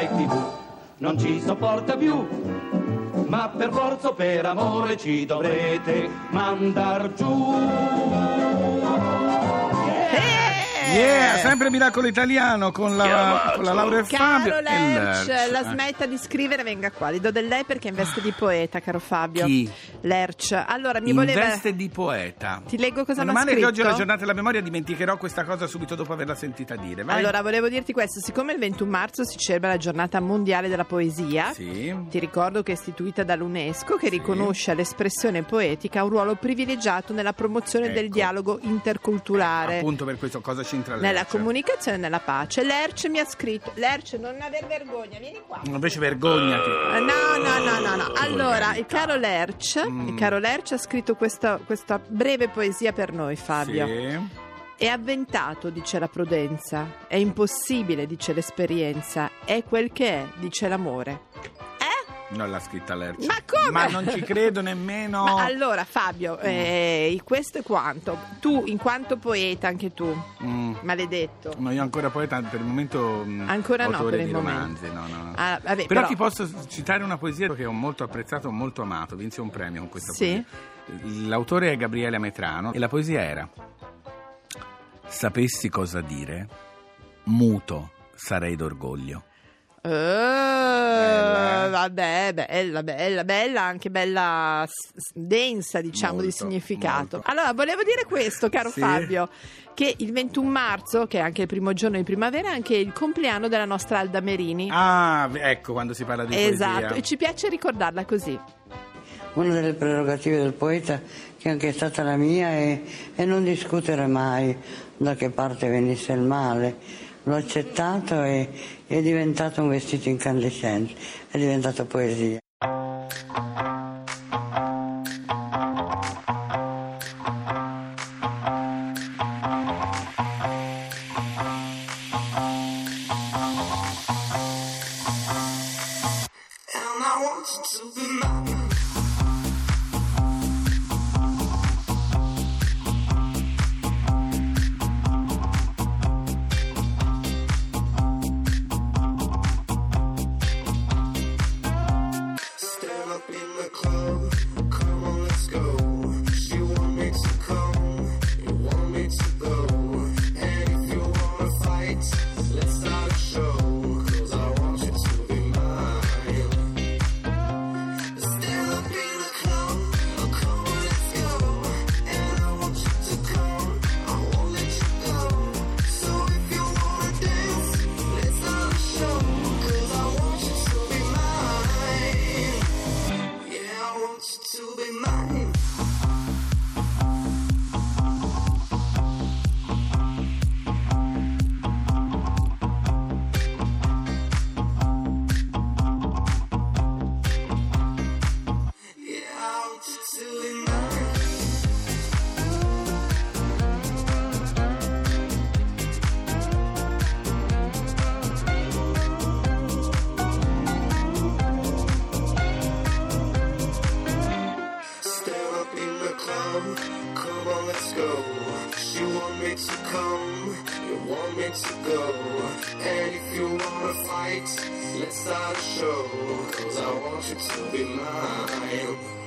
Rai TV non ci sopporta più. Ma per forza o per amore ci dovrete mandar giù. Yeah, sempre Miracolo Italiano con la, con la Laura e Fabio. Caro Lerch, Lerch. la Eh. smetta di scrivere, venga qua. Gli do del lei perché è in veste di poeta, caro Fabio. Chi? Lerch. Allora, mi In voleva... veste di poeta. Ti leggo cosa mi ha male che oggi è la scritto? giornata della memoria, dimenticherò questa cosa subito dopo averla sentita dire. Vai. Allora, volevo dirti questo. Siccome il 21 marzo si celebra la giornata mondiale della poesia, Sì. ti ricordo che è istituita dall'UNESCO che riconosce all'espressione poetica un ruolo privilegiato nella promozione del Ecco. dialogo interculturale. Appunto per questo cosa c'entra Nella Lerch? comunicazione e nella pace. Lerch mi ha scritto: Lerch, non aver vergogna, vieni qua. Invece vergognati. Eh, No, no, no, no, no. Allora, il caro Lerch, Mm. il caro Lerch ha scritto questa, questa breve poesia per noi, Fabio. Sì. È avventato, dice la prudenza. È impossibile, dice l'esperienza. È quel che è, dice l'amore. Non l'ha scritta Lerch. Ma come? Ma non ci credo nemmeno. Ma allora, Fabio, eh, questo è quanto. Tu, in quanto poeta, anche tu, Mm. maledetto. No, io ancora poeta per il momento mm, Ancora no, per il di momento. romanzi, no, no, no. Ah, vabbè, però, però- ti posso citare una poesia che ho molto apprezzato, molto amato, vinse un premio con questa Sì? poesia. L'autore è Gabriele Metrano e la poesia era Sapessi cosa dire, muto sarei d'orgoglio. Eh? Vabbè, bella, bella, bella, anche bella s- densa, diciamo, di Molto, significato. molto. Allora, volevo dire questo, caro Sì? Fabio, che il 21 marzo, che è anche il primo giorno di primavera, è anche il compleanno della nostra Alda Merini. Ah, ecco quando si parla di esatto, poesia. e ci piace ricordarla così. Una delle prerogative del poeta, che anche è stata la mia, è, è non discutere mai da che parte venisse il male. L'ho accettato e è diventato un vestito incandescente, è diventato poesia. To go. And if you wanna fight, let's start a show. Cause I want you to be mine.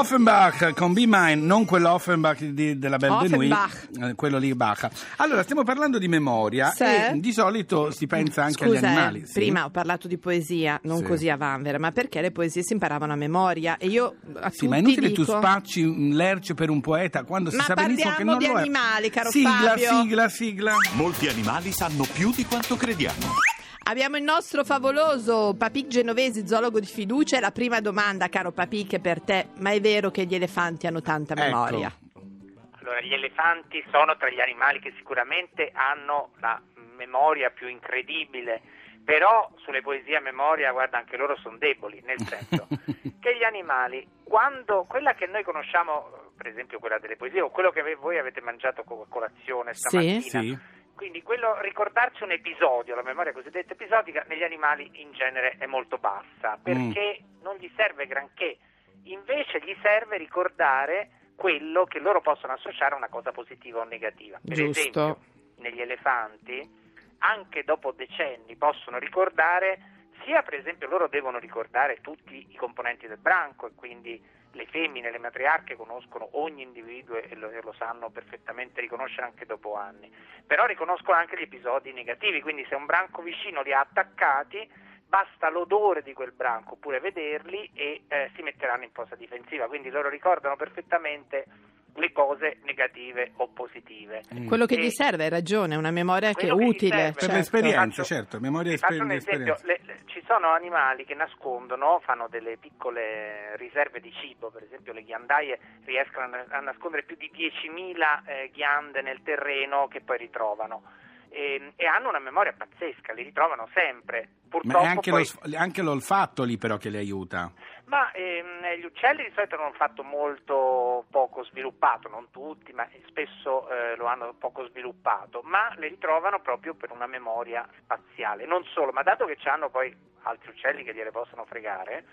Offenbach con Be Mine, non quell'Offenbach di- della Belle de Nuit, Offenbach. eh, quello lì Bach. Allora, stiamo parlando di memoria Sì. e di solito si pensa anche agli Scusa, eh, animali. sì. prima ho parlato di poesia, non Sì. così a vanvera, ma perché le poesie si imparavano a memoria e io a Sì, ma è inutile tu dico- spacci un lercio per un poeta quando si Ma sa benissimo che parliamo non di lo è. animali, caro sigla, Fabio. Sigla, sigla, Molti animali sanno più di quanto crediamo. Abbiamo il nostro favoloso Papic Genovesi, zoologo di fiducia. La prima domanda, caro Papic, è per te. Ma è vero che gli elefanti hanno tanta Ecco. memoria? Allora, gli elefanti sono tra gli animali che sicuramente hanno la memoria più incredibile, però sulle poesie a memoria, guarda, anche loro sono deboli, nel senso che gli animali, quando quella che noi conosciamo, per esempio quella delle poesie, o quello che voi avete mangiato a colazione Sì. stamattina, Sì. Quindi quello, ricordarci un episodio, la memoria cosiddetta episodica, negli animali in genere è molto bassa, perché non gli serve granché, invece gli serve ricordare quello che loro possono associare a una cosa positiva o negativa. Per Giusto. esempio, negli elefanti, anche dopo decenni, possono ricordare sia per esempio loro devono ricordare tutti i componenti del branco e quindi le femmine, le matriarche conoscono ogni individuo e lo, e lo sanno perfettamente riconoscere anche dopo anni, però riconoscono anche gli episodi negativi, quindi se un branco vicino li ha attaccati basta l'odore di quel branco oppure vederli e eh, si metteranno in posa difensiva, quindi loro ricordano perfettamente le cose negative o positive. Quello che E- gli serve, hai ragione, è una memoria che è utile. serve- Per certo. l'esperienza, Faccio- certo, memoria esper- faccio un esempio, le- le- ci sono animali che nascondono, fanno delle piccole riserve di cibo, per esempio le ghiandaie riescono a, nascondere più di 10.000 eh, ghiande nel terreno che poi ritrovano e, e hanno una memoria pazzesca, li ritrovano sempre. Ma Purtroppo è anche, poi- lo, anche l'olfatto lì però che li aiuta. ma ehm, gli uccelli di solito hanno un fatto molto poco sviluppato, non tutti, ma spesso eh, lo hanno poco sviluppato, ma le ritrovano proprio per una memoria spaziale. Non solo, ma dato che hanno poi altri uccelli che gliele possono fregare,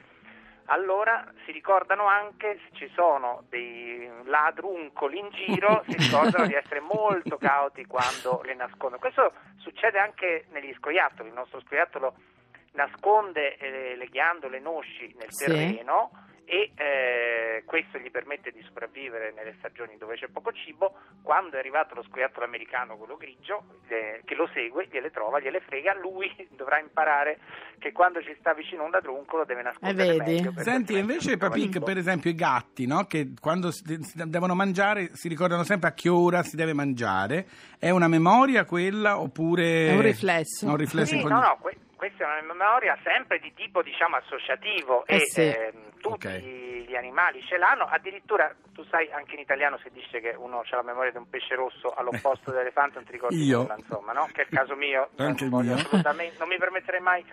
allora si ricordano anche se ci sono dei ladruncoli in giro, si ricordano di essere molto cauti quando le nascondono. Questo succede anche negli scoiattoli, il nostro scoiattolo nasconde eh, le ghiandole noci nel Sì. terreno e eh, questo gli permette di sopravvivere nelle stagioni dove c'è poco cibo. Quando è arrivato lo scoiattolo americano, quello grigio, eh, che lo segue, gliele trova, gliele frega, lui dovrà imparare che quando ci sta vicino un ladruncolo deve nascondere Eh, vedi? Senti, invece, Papic, cibo. per esempio, i gatti, no? Che quando devono mangiare si ricordano sempre a che ora si deve mangiare. È una memoria quella oppure... È un riflesso. No, un riflesso Sì, in no, no, que- questa è una memoria sempre di tipo diciamo associativo Eh e sì. ehm, tutti Ok. gli animali ce l'hanno, addirittura tu sai anche in italiano si dice che uno ha la memoria di un pesce rosso all'opposto dell'elefante non ti ricordi Io. nulla, insomma, no? Che è il caso mio, Anche non, voglio mio. assolutamente- non mi permetterei mai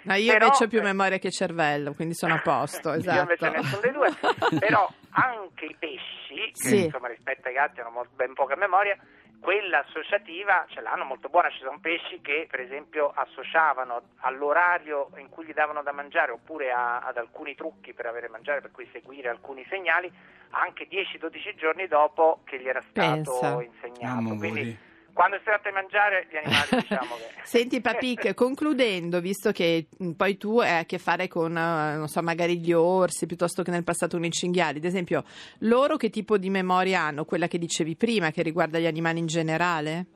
No, io Però, invece ho più eh, memoria che cervello, quindi sono a posto, esatto. Io invece nessuno dei due, però anche i pesci, che Sì. insomma rispetto ai gatti hanno ben poca memoria, quella associativa ce l'hanno molto buona, ci sono pesci che per esempio associavano all'orario in cui gli davano da mangiare oppure a- ad alcuni trucchi per avere mangiare, per cui seguire alcuni segnali, anche 10-12 giorni dopo che gli era stato Pensa. insegnato. Quindi quando si tratta di mangiare gli animali diciamo che... Senti Papic, concludendo, visto che poi tu hai a che fare con, eh, non so, magari gli orsi piuttosto che nel passato con i cinghiali, ad esempio, loro che tipo di memoria hanno? Quella che dicevi prima, che riguarda gli animali in generale?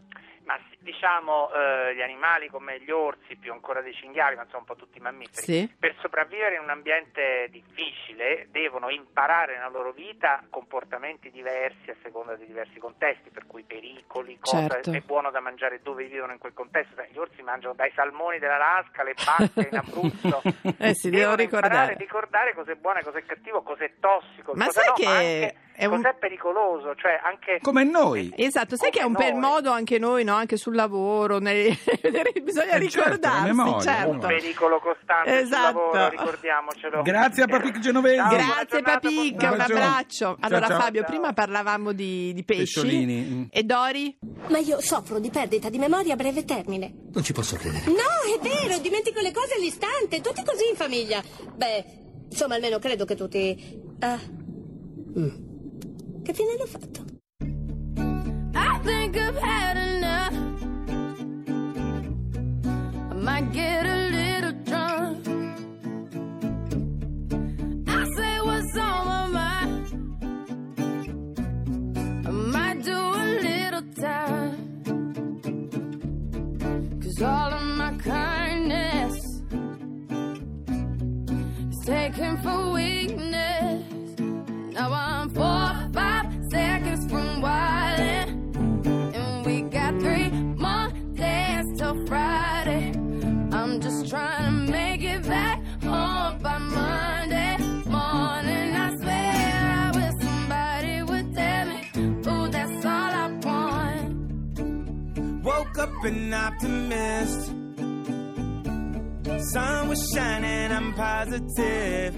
Diciamo eh, gli animali come gli orsi, più ancora dei cinghiali, ma insomma un po' tutti i mammiferi, Sì. per sopravvivere in un ambiente difficile devono imparare nella loro vita comportamenti diversi a seconda di diversi contesti, per cui pericoli, cosa Certo. è buono da mangiare dove vivono in quel contesto. Gli orsi mangiano dai salmoni dell'Alaska, le bacche in Abruzzo. Eh sì, devo Devono ricordare. imparare, ricordare cosa è buono e cosa è cattivo, cosa è tossico, Ma cosa sai no, che è un- cosa è pericoloso, cioè anche Come noi. Esatto, sai che è un Come bel noi. modo anche noi, no? anche sul lavoro, nei- bisogna Eh, certo, ricordarsi, la memoria, certo. un pericolo costante Esatto. sul lavoro, ricordiamocelo. Grazie a Papic Genovesi. Ciao, Grazie Papic, un abbraccio. Ciao, Allora ciao. Fabio, Ciao. prima parlavamo di, di pesci. Pesciolini. Mm. E Dori? Ma io soffro di perdita di memoria a breve termine. Non ci posso credere. No, è vero, dimentico le cose all'istante, tutti così in famiglia. Beh, insomma, almeno credo che tutti. Ah. Mm. Che fine hanno fatto? I think I've had enough. I might get a an optimist. Sun was shining, I'm positive.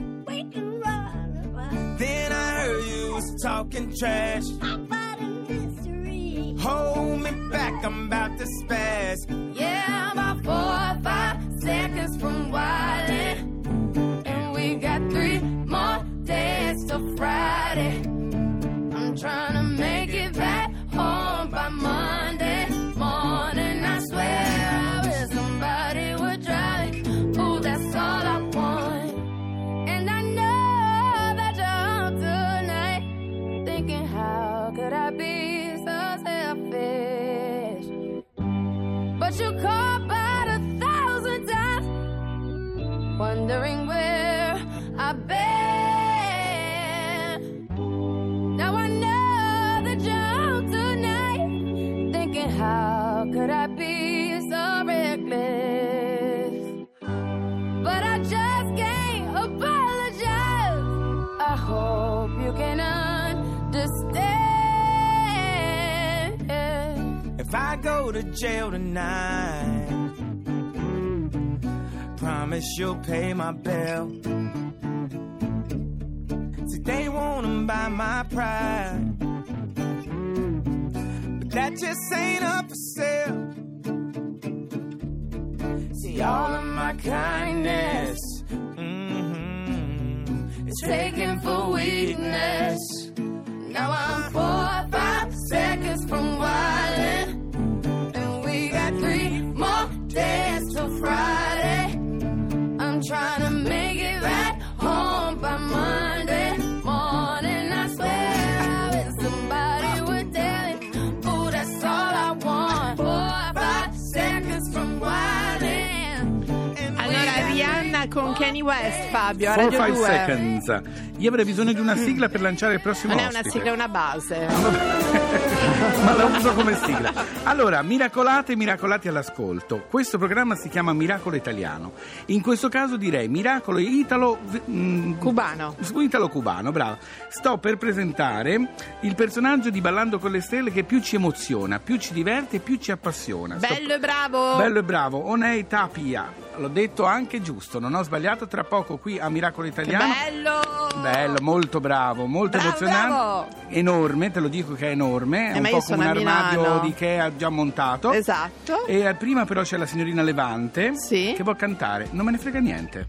Then I heard you was talking trash. Hold me back, I'm about to spaz. To jail tonight, promise you'll pay my bill. See, they wanna buy my pride, but that just ain't up for sale. See, all of my kindness mm-hmm, is taken for weakness. Now I'm four or five seconds from wildin', days till Friday. I'm trying to make it back home by Monday morning. I swear I wish somebody would tell me, ooh, that's all I want. Four or five seconds from wildin'. Allora, Rihanna con Kanye West, Fabio, a 4 Radio 5 2. seconds. Io avrei bisogno di una sigla per lanciare il prossimo Non è una ospite. sigla, è una base. Ma la uso come sigla. Allora, miracolate e miracolati all'ascolto. Questo programma si chiama Miracolo Italiano. In questo caso direi Miracolo Italo mm, Cubano. Italo-cubano, bravo. Sto per presentare il personaggio di Ballando con le stelle che più ci emoziona, più ci diverte e più ci appassiona. Sto- Bello e bravo. Bello e bravo, Onei Tapia. L'ho detto anche giusto, non ho sbagliato. Tra poco qui a Miracolo Che Italiano. bello. Bello, molto bravo, molto Bravo, emozionante. bravo. Enorme, te lo dico che è enorme. È Eh, un ma po' come un armadio Milano. di Ikea già montato. Esatto. E prima però c'è la signorina Levante Sì. che può cantare. Non me ne frega niente.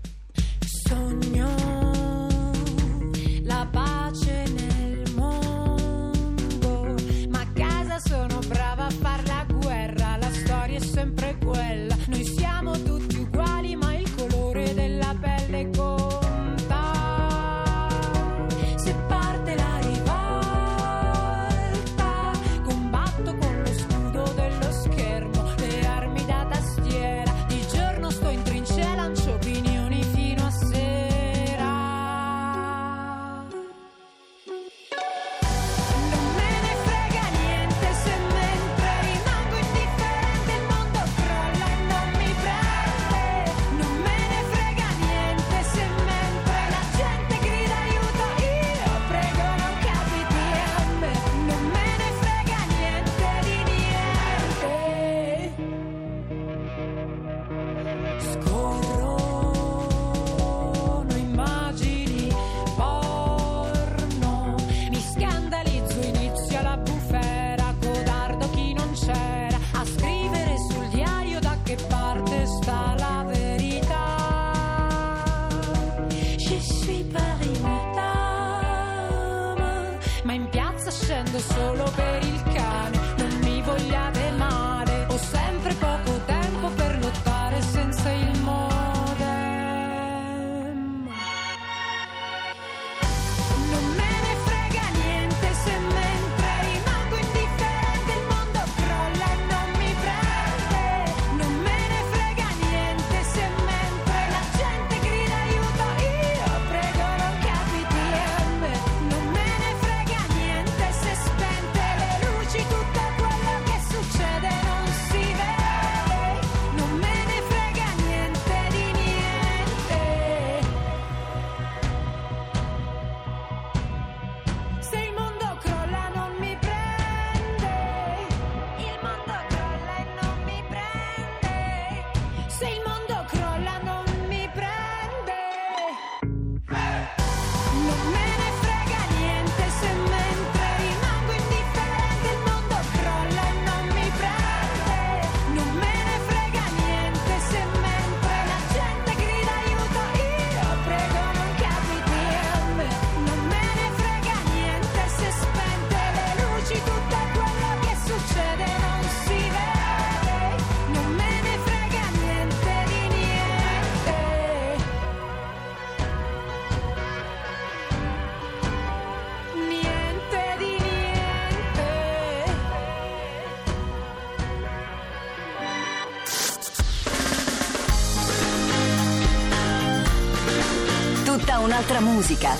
Musica.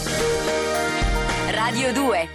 Radio 2